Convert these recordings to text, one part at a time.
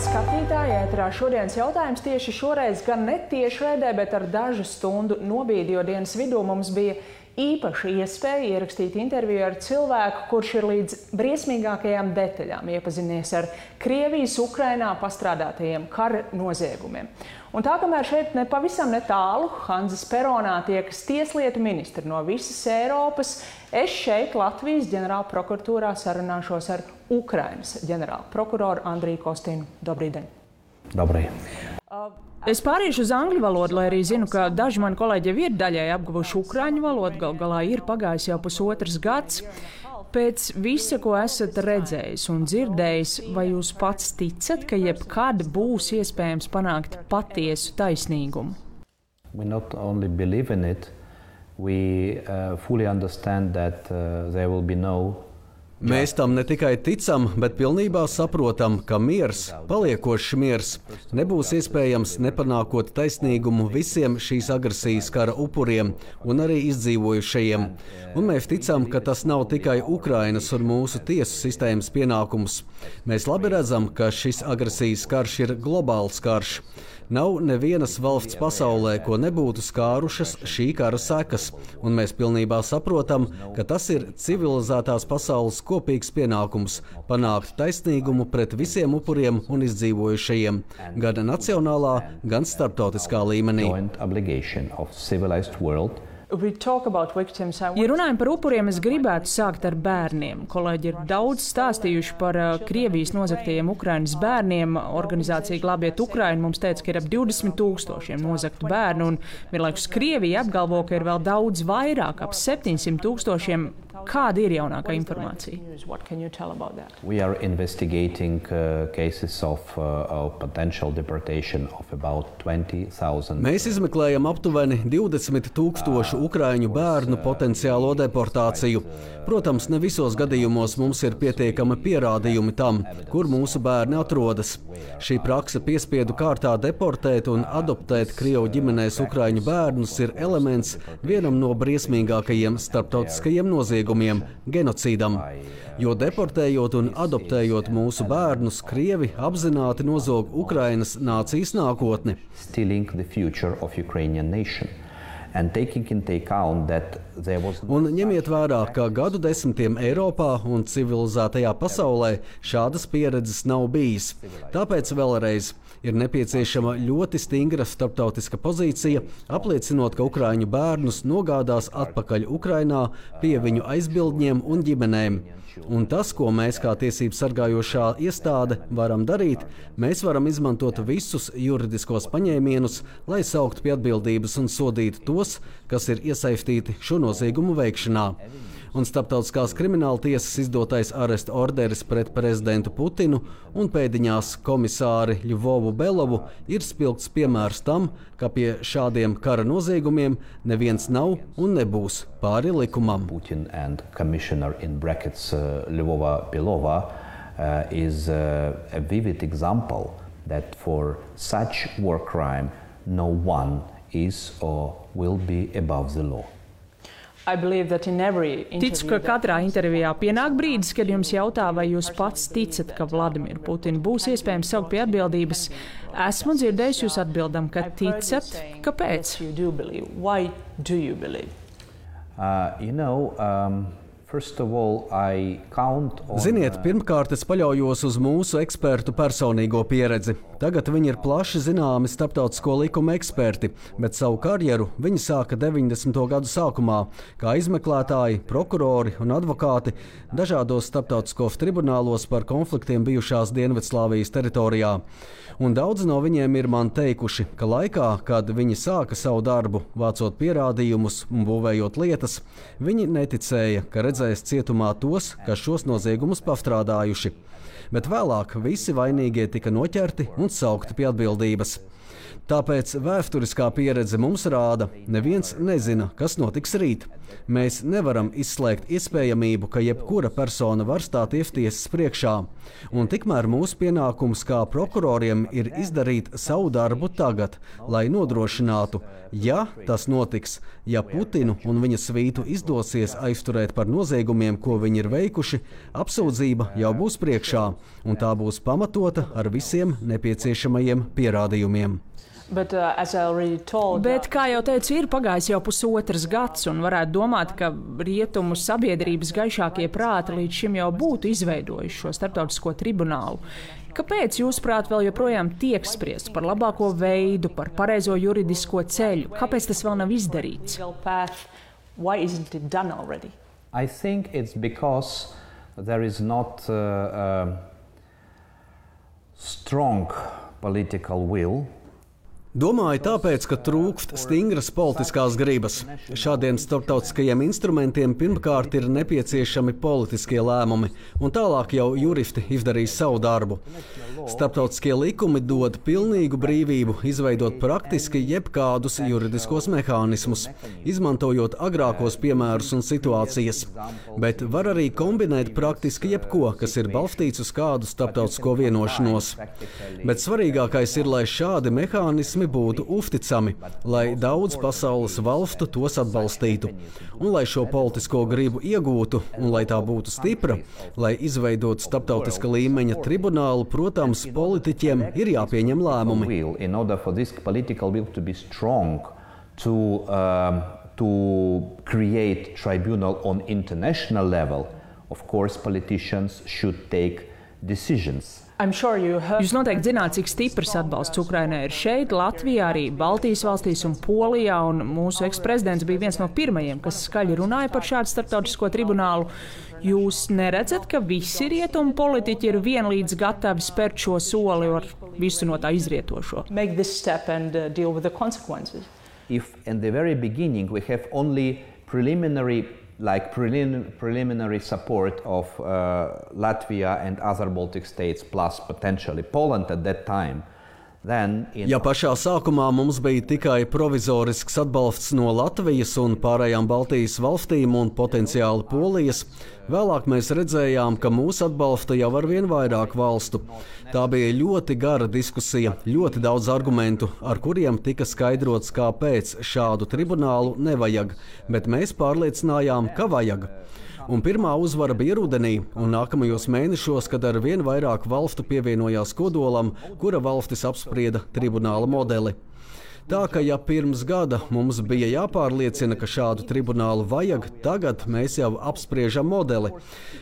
skatītāji, ētrā šodienas jautājums tieši šoreiz gan ne tieši raidē, bet ar dažu stundu nobīdi, jo dienas vidū mums bija īpaša iespēja ierakstīt interviju ar cilvēku, kurš ir līdz briesmīgākajām detaļām iepazinies ar Krievijas Ukrainā pastrādātajiem kara noziegumiem. Un tā kamēr šeit ne pavisam netālu Hanzas Peronā tiekas tieslietu ministri no visas Eiropas, es šeit Latvijas ģenerāla prokuratūrā sarunāšos ar Ukrainas ģenerāla prokuroru Andriju Kostinu. Dobrīdien! Dobrīdien! Es pāriešu uz angļu valodu, lai arī zinu, ka daži mani kolēģi jau ir daļai apguvuši ukrāņu valodu. Gal galā ir pagājis jau pusotrs gads. Pēc visa, ko esat redzējis un dzirdējis, vai jūs pats ticat, ka jebkad būs iespējams panākt patiesu taisnīgumu? We uh, fully understand that uh, there will be no Mēs tam ne tikai ticam, bet pilnībā saprotam, ka miers, paliekošs miers, nebūs iespējams nepanākot taisnīgumu visiem šīs agresijas kara upuriem un arī izdzīvojušajiem. Un mēs ticam, ka tas nav tikai Ukrainas un mūsu tiesu sistēmas pienākums. Mēs labi redzam, ka šis agresijas karš ir globāls karš. Nav nevienas valsts pasaulē, ko nebūtu skārušas šī kara sekas, un mēs pilnībā saprotam, ka tas ir civilizētās pasaules kopīgs pienākums panākt taisnīgumu pret visiem upuriem un izdzīvojušajiem, gan nacionālā, gan starptautiskā līmenī. Ja runājam par upuriem, es gribētu sākt ar bērniem. Kolēģi ir daudz stāstījuši par uh, Krievijas nozagtajiem Ukraiņas bērniem. Organizācija Glābiet Ukraiņu mums teica, ka ir ap 20 tūkstošiem nozagtu bērnu, un vienlaikus Krievija apgalvo, ka ir vēl daudz vairāk, ap 700 tūkstošiem. Kāda ir jaunākā informācija? We are investigating uh, cases of, uh, potential deportation of about 20,000. Mēs izmeklējam aptuveni 20 tūkstošu ukrāņu bērnu potenciālo deportāciju. Protams, ne visos gadījumos mums ir pietiekami pierādījumi tam, kur mūsu bērni atrodas. Šī praksa piespiedu kārtā deportēt un adoptēt Krievu ģimenēs ukrāņu bērnus ir elements vienam no briesmīgākajiem starptautiskajiem noziegumiem - genocīdam. Jo deportējot un adoptējot mūsu bērnus, Krievi apzināti nozog Ukrainas nācijas nākotni. Un ņemiet vērā, ka gadu desmitiem Eiropā un civilizētajā pasaulē šādas pieredzes nav bijis. Tāpēc vēlreiz ir nepieciešama ļoti stingra starptautiska pozīcija, apliecinot, ka Ukrāņu bērnus nogādās atpakaļ Ukrainā pie viņu aizbildņiem un ģimenēm. Un tas, ko mēs kā tiesību sargājošā iestāde varam darīt, mēs varam izmantot visus juridiskos paņēmienus, lai sauktu pie atbildības un sodītu tos, kas ir iesaistīti šo noziegumu veikšanā un Starptautiskās krimināla tiesas izdotais aresta orderis pret prezidentu Putinu un pēdiņās komisāri Ļuvovu Belovu ir spilgts piemērs tam, ka pie šādiem kara noziegumiem neviens nav un nebūs pāri likumam. Brackets, uh, Ļuvova Belova uh, is uh, a vivid example that for such war crime no one is or will be above the law. Ticu, ka katrā intervijā pienāk brīdis, kad jums jautā, vai jūs pats ticat, ka Vladimiru Putinu būs iespējams saukt pie atbildības. Esmu dzirdējis jūs atbildam, ka ticat. Kāpēc? Uh, you know, um, Ziniet, pirmkārt, es paļaujos uz mūsu ekspertu personīgo pieredzi. Tagad viņi ir plaši zināmi starptautisko likumu eksperti, bet savu karjeru viņi sāka 90. gadu sākumā kā izmeklētāji, prokurori un advokāti dažādos starptautiskos tribunālos par konfliktiem bijušās Dienvidslāvijas teritorijā. Un daudzi no viņiem ir man teikuši, ka laikā, kad viņi sāka savu darbu, vācot pierādījumus un būvējot lietas, viņi neticēja, ka redzēs cietumā tos, kas šos noziegumus pastrādājuši. Bet vēlāk visi vainīgie tika noķerti un saukti pie atbildības. Tāpēc vēsturiskā pieredze mums rāda, neviens nezina, kas notiks rīt. Mēs nevaram izslēgt iespējamību, ka jebkura persona var stāties tiesas priekšā. Un tikmēr mūsu pienākums kā prokuroriem ir izdarīt savu darbu tagad, lai nodrošinātu, ja tas notiks, Ja Putinu un viņa svītu izdosies aizturēt par noziegumiem, ko viņi ir veikuši, apsūdzība jau būs priekšā, un tā būs pamatota ar visiem nepieciešamajiem pierādījumiem. Bet, uh, told, Bet, kā jau teicu, ir pagājis jau pusotrs gads, un varētu domāt, ka rietumu sabiedrības gaišākie prāti līdz šim jau būtu izveidojuši šo starptautisko tribunālu. Kāpēc, jūsuprāt, vēl joprojām tiek spriests par labāko veidu, par pareizo juridisko ceļu? Kāpēc tas vēl nav izdarīts? I think it's because there is not uh, uh, strong political will Domāju, tāpēc, ka trūkst stingras politiskās gribas. Šādiem starptautiskajiem instrumentiem pirmkārt ir nepieciešami politiskie lēmumi, un tālāk jau juristi izdarīs savu darbu. Starptautiskie likumi dod pilnīgu brīvību izveidot praktiski jebkādus juridiskos mehānismus, izmantojot agrākos piemērus un situācijas, bet var arī kombinēt praktiski jebko, kas ir balstīts uz kādu starptautisko vienošanos. Bet svarīgākais ir, lai šādi mehānismi mehānismi būtu uzticami, lai daudz pasaules valstu tos atbalstītu, un lai šo politisko gribu iegūtu, un lai tā būtu stipra, lai izveidotu starptautiska līmeņa tribunālu, protams, politiķiem ir jāpieņem lēmumi. To, um, to create tribunal on international level, of course, politicians should take decisions. Sure Jūs noteikti zināt, cik stiprs atbalsts Ukrainai ir šeit, Latvijā, arī Baltijas valstīs un Polijā. Un mūsu eksprezidents bija viens no pirmajiem, kas skaļi runāja par šādu starptautisko tribunālu. Jūs neredzat, ka visi rietumu politiķi ir vienlīdz gatavi spērt šo soli ar visu no tā izrietošo? Uh, If in the very beginning we have only preliminary like prelim preliminary support of uh, Latvia and other Baltic states, plus potentially Poland at that time, Ja pašā sākumā mums bija tikai provizorisks atbalsts no Latvijas un pārējām Baltijas valstīm un potenciāli Polijas, vēlāk mēs redzējām, ka mūs atbalsta jau ar vien vairāk valstu. Tā bija ļoti gara diskusija, ļoti daudz argumentu, ar kuriem tika skaidrots, kāpēc šādu tribunālu nevajag, bet mēs pārliecinājām, ka vajag. Un pirmā uzvara bija rudenī, un nākamajos mēnešos, kad ar vien vairāk valstu pievienojās kodolam, kura valstis apsprieda tribunāla modeli. Tā ka, ja pirms gada mums bija jāpārliecina, ka šādu tribunālu vajag, tagad mēs jau apspriežam modeli.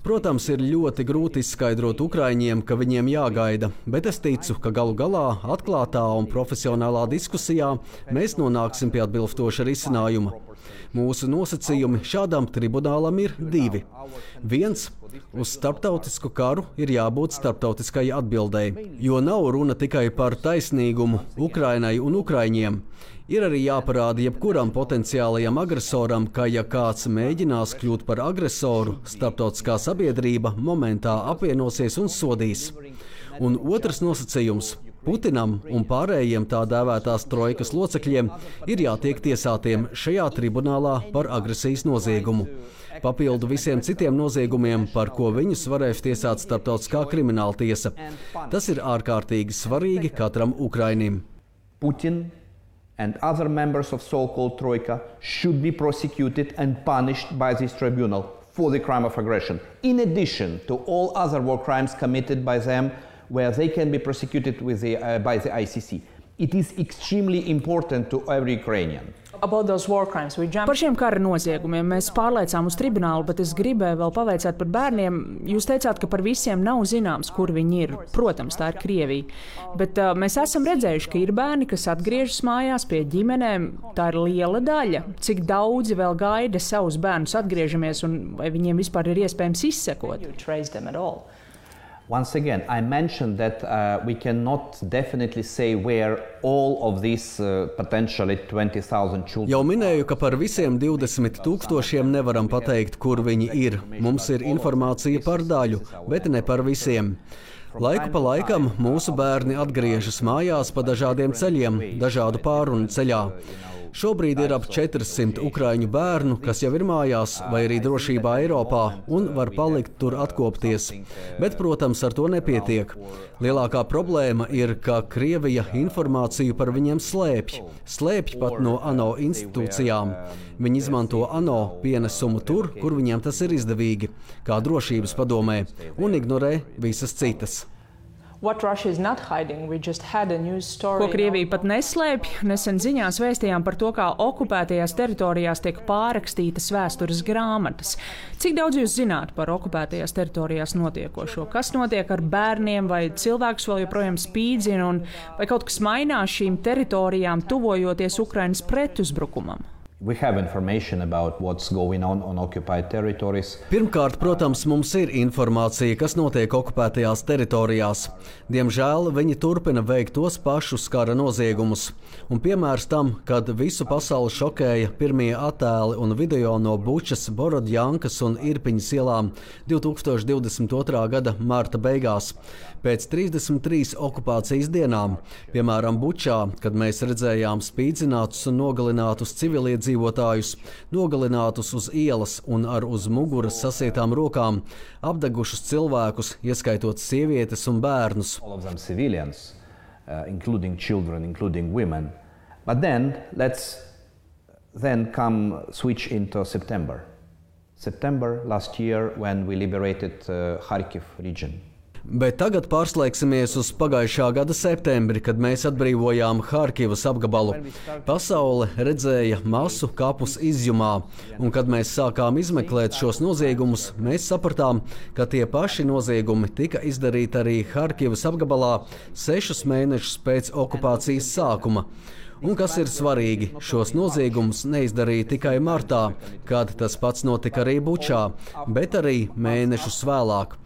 Protams, ir ļoti grūti izskaidrot Ukraiņiem, ka viņiem jāgaida, bet es ticu, ka galu galā atklātā un profesionālā diskusijā mēs nonāksim pie atbilstoša risinājuma. Mūsu nosacījumi šādam tribunālam ir divi. Viens Uz starptautisku karu ir jābūt starptautiskai atbildēji, jo nav runa tikai par taisnīgumu Ukrainai un Ukraiņiem. Ir arī jāparāda jebkuram potenciālajam agresoram, ka, ja kāds mēģinās kļūt par agresoru, starptautiskā sabiedrība momentā apvienosies un sodīs. Un otrs nosacījums Putinam un pārējiem tā dēvētās trojkas locekļiem ir jātiek tiesātiem šajā tribunālā par agresijas noziegumu. Papildu visiem citiem noziegumiem, par ko viņus varēs tiesāt starptautiskā krimināla tiesa. Tas ir ārkārtīgi svarīgi katram Ukrainim. Putin and other members of so-called Troika should be prosecuted and punished by this tribunal for the crime of aggression, in addition to all other war crimes committed by them where they can be prosecuted the, uh, by the ICC. It is extremely important to every Ukrainian. Par šiem kara noziegumiem mēs pārliecām uz tribunālu, bet es gribēju vēl pavaicāt par bērniem. Jūs teicāt, ka par visiem nav zināms, kur viņi ir. Protams, tā ir Krievija. Bet uh, mēs esam redzējuši, ka ir bērni, kas atgriežas mājās pie ģimenēm. Tā ir liela daļa. Cik daudzi vēl gaida savus bērnus atgriežamies un vai viņiem vispār ir iespējams izsekot? Once again, I mentioned that uh, we cannot definitely say where all of these uh, potentially 20,000 children. Jau minēju, ka par visiem 20 tūkstošiem nevaram pateikt, kur viņi ir. Mums ir informācija par daļu, bet ne par visiem. Laiku pa laikam mūsu bērni atgriežas mājās pa dažādiem ceļiem, dažādu pārunu ceļā. Šobrīd ir ap 400 ukraiņu bērnu, kas jau ir mājās vai arī drošībā Eiropā un var palikt tur atkopties. Bet, protams, ar to nepietiek. Lielākā problēma ir, ka Krievija informāciju par viņiem slēpj. Slēpj pat no ANO institūcijām. Viņi izmanto ANO pienesumu tur, kur viņiem tas ir izdevīgi, kā drošības padomē, un ignorē visas citas. Ko Krievija pat neslēpj, nesen ziņās vēstījām par to, kā okupētajās teritorijās tiek pārrakstītas vēstures grāmatas. Cik daudz jūs zināt par okupētajās teritorijās notiekošo? Kas notiek ar bērniem, vai cilvēks vēl joprojām spīdzina, un vai kaut kas mainās šīm teritorijām, tuvojoties Ukrainas pretuzbrukumam? On on Pirmkārt, protams, mums ir informācija, kas notiek okupētajās teritorijās. Diemžēl viņi turpina veikt tos pašus kara noziegumus. Un piemērs tam, kad visu pasauli šokēja pirmie attēli un video no Bučas, Borodjankas un Irpiņas ielām 2022. gada marta beigās. Pēc 33 okupācijas dienām, piemēram, Bučā, kad mēs redzējām spīdzinātus un nogalinātus civiliedzīvotājus, nogalinātus uz ielas un ar uz muguras sasietām rokām, apdegušus cilvēkus, ieskaitot sievietes un bērnus. Uh, including children, including women. But then let's then come switch into September. September last year when we liberated uh, Kharkiv region. Bet tagad pārslēgsimies uz pagājušā gada septembri, kad mēs atbrīvojām Harkivas apgabalu. Pasaule redzēja masu kapus izjumā, un kad mēs sākām izmeklēt šos noziegumus, mēs sapratām, ka tie paši noziegumi tika izdarīti arī Harkivas apgabalā sešus mēnešus pēc okupācijas sākuma. Un kas ir svarīgi, šos noziegumus neizdarīja tikai martā, kad tas pats notika arī Bučā, bet arī mēnešus vēlāk.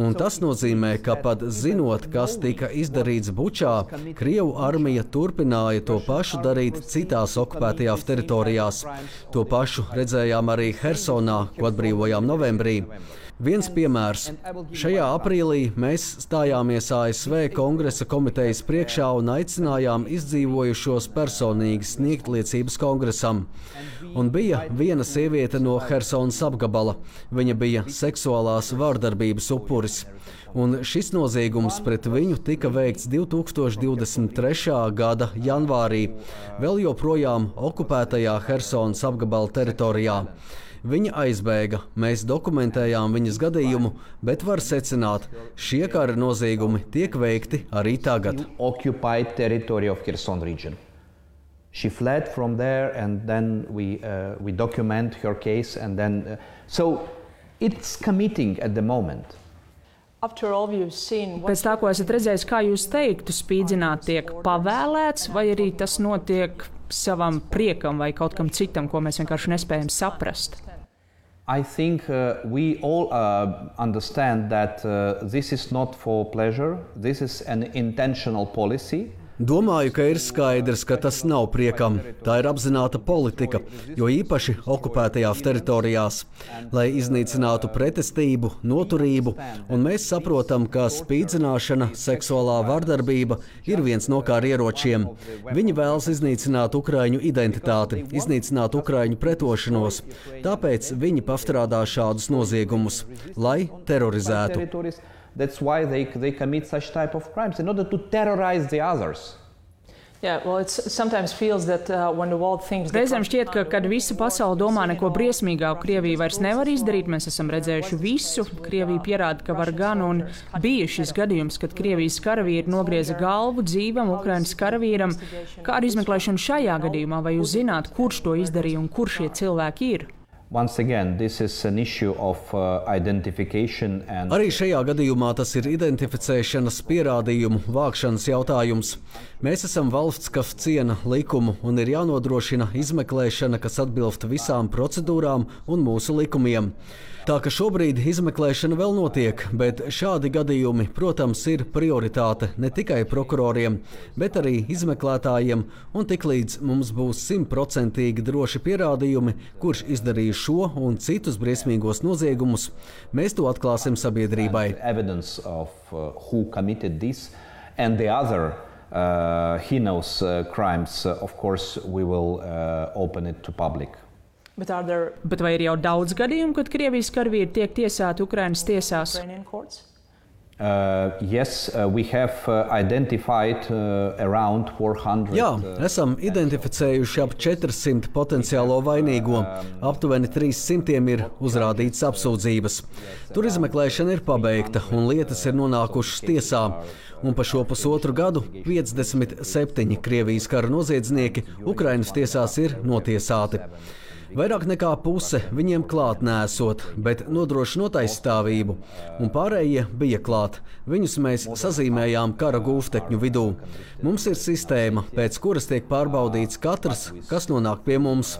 Un tas nozīmē, ka pat zinot, kas tika izdarīts Bučā, Krievu armija turpināja to pašu darīt citās okupētajās teritorijās. To pašu redzējām arī Hersonā, ko atbrīvojām novembrī. Viens piemērs. Šajā aprīlī mēs stājāmies ASV kongresa komitejas priekšā un aicinājām izdzīvojušos personīgi sniegt liecības kongresam. Un bija viena sieviete no Helsonas apgabala. Viņa bija seksuālās vārdarbības upuris. Un šis noziegums pret viņu tika veikts 2023. gada janvārī, vēl joprojām okupētajā Helsonas apgabala teritorijā. Viņa aizbēga, mēs dokumentējām viņas gadījumu, bet var secināt, šie kara noziegumi tiek veikti arī tagad. She fled from there, and then we, uh, we document her case, and then uh, so it's committing at the moment. Pēc tā, ko esat redzējis, kā jūs teiktu, spīdzināt tiek pavēlēts, vai arī tas notiek savam priekam vai kaut kam citam, ko mēs vienkārši nespējam saprast? I think uh, we all uh, understand that uh, this is not for pleasure, this is an intentional policy. Domāju, ka ir skaidrs, ka tas nav priekam. Tā ir apzināta politika, jo īpaši okupētajās teritorijās, lai iznīcinātu pretestību, noturību, un mēs saprotam, ka spīdzināšana, seksuālā vardarbība ir viens no kārieročiem. Viņi vēlas iznīcināt ukraiņu identitāti, iznīcināt ukraiņu pretošanos, tāpēc viņi pastrādā šādus noziegumus, lai terorizētu. That's why they, they commit such type of crimes in order to terrorize the others. Yeah, well, that, uh, Reizēm šķiet, ka, kad visa pasaule domā neko briesmīgāku, Krievija vairs nevar izdarīt. Mēs esam redzējuši visu. Krievija pierāda, ka var gan, un bija šis gadījums, kad Krievijas karavīri nogrieza galvu dzīvam Ukrainas karavīram. Kā ar izmeklēšanu šajā gadījumā, vai jūs zināt, kurš to izdarīja un kur šie cilvēki ir? Again, uh, and... Arī šajā gadījumā tas ir identificēšanas pierādījumu vākšanas jautājums. Mēs esam valsts, kas ciena likumu un ir jānodrošina izmeklēšana, kas atbilst visām procedūrām un mūsu likumiem. Tā ka šobrīd izmeklēšana vēl notiek, bet šādi gadījumi, protams, ir prioritāte ne tikai prokuroriem, bet arī izmeklētājiem. Un tiklīdz mums būs simtprocentīgi droši pierādījumi, kurš izdarīja šo un citus briesmīgos noziegumus, mēs to atklāsim sabiedrībai. uh, heinous uh, crimes, uh, of course, we will uh, open it to public. Bet, there... Bet vai ir jau daudz gadījumu, kad Krievijas karavīri tiek tiesāti Ukraiņas tiesās? Uh, yes, uh, we have uh, identified uh, around 400. Jā, esam identificējuši ap 400 potenciālo vainīgo. Aptuveni 300 ir uzrādītas apsūdzības. Tur izmeklēšana ir pabeigta un lietas ir nonākušas tiesā. Un pa šo pusotru gadu 57 Krievijas kara noziedznieki Ukrainas tiesās ir notiesāti. Vairāk nekā puse viņiem klāt nesot, bet nodrošinot aizstāvību, un pārējie bija klāt. Viņus mēs sazīmējām kara gūstekņu vidū. Mums ir sistēma, pēc kuras tiek pārbaudīts katrs, kas nonāk pie mums.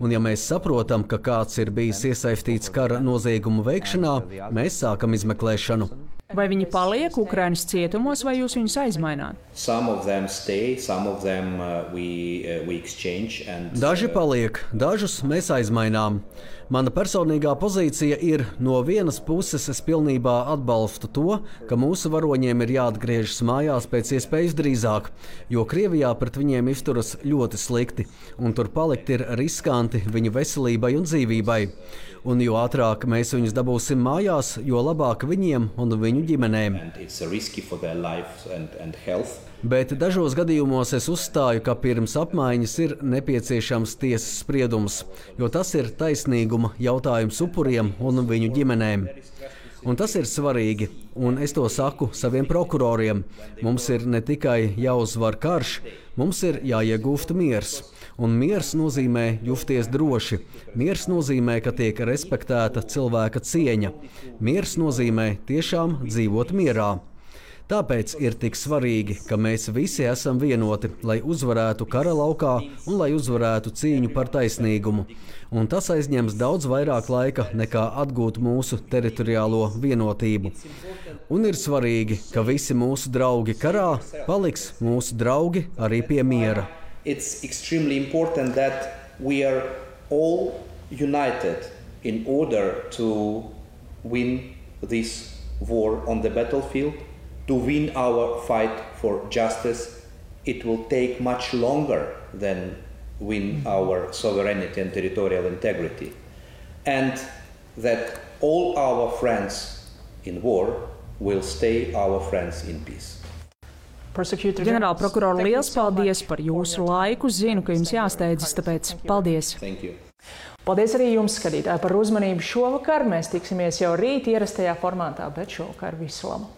Un, ja mēs saprotam, ka kāds ir bijis iesaistīts kara noziegumu veikšanā, mēs sākam izmeklēšanu. Vai viņi paliek Ukraiņas cietumos, vai jūs viņus aizmaināt? Stay, them, uh, we, uh, we and, daži uh, paliek, dažus mēs aizmainām. Mana personīgā pozīcija ir, no vienas puses, es pilnībā atbalstu to, ka mūsu varoņiem ir jāatgriežas mājās pēc iespējas drīzāk, jo Krievijā pret viņiem izturas ļoti slikti, un tur palikt ir riskanti viņu veselībai un dzīvībai un jo ātrāk mēs viņus dabūsim mājās, jo labāk viņiem un viņu ģimenēm. Bet dažos gadījumos es uzstāju, ka pirms apmaiņas ir nepieciešams tiesas spriedums, jo tas ir taisnīguma jautājums upuriem un viņu ģimenēm. Un tas ir svarīgi, un es to saku saviem prokuroriem. Mums ir ne tikai jāuzvar karš, mums ir jāiegūst miers. Un miers nozīmē justies droši. Miers nozīmē, ka tiek respektēta cilvēka cieņa. Miers nozīmē tiešām dzīvot mierā. Tāpēc ir tik svarīgi, ka mēs visi esam vienoti, lai uzvarētu kara laukā un lai uzvarētu cīņu par taisnīgumu. Un tas aizņems daudz vairāk laika nekā atgūt mūsu teritoriālo vienotību. Un ir svarīgi, ka visi mūsu draugi karā paliks mūsu draugi arī pie miera it's extremely important that we are all united in order to win this war on the battlefield, to win our fight for justice. It will take much longer than win mm-hmm. our sovereignty and territorial integrity. And that all our friends in war will stay our friends in peace. Ģenerāla prokurora, liels paldies par jūsu laiku. Zinu, ka jums jāsteidzas, tāpēc paldies! Paldies arī jums, skatītāji, par uzmanību šovakar. Mēs tiksimies jau rīt ierastajā formātā, bet šovakar visu labu!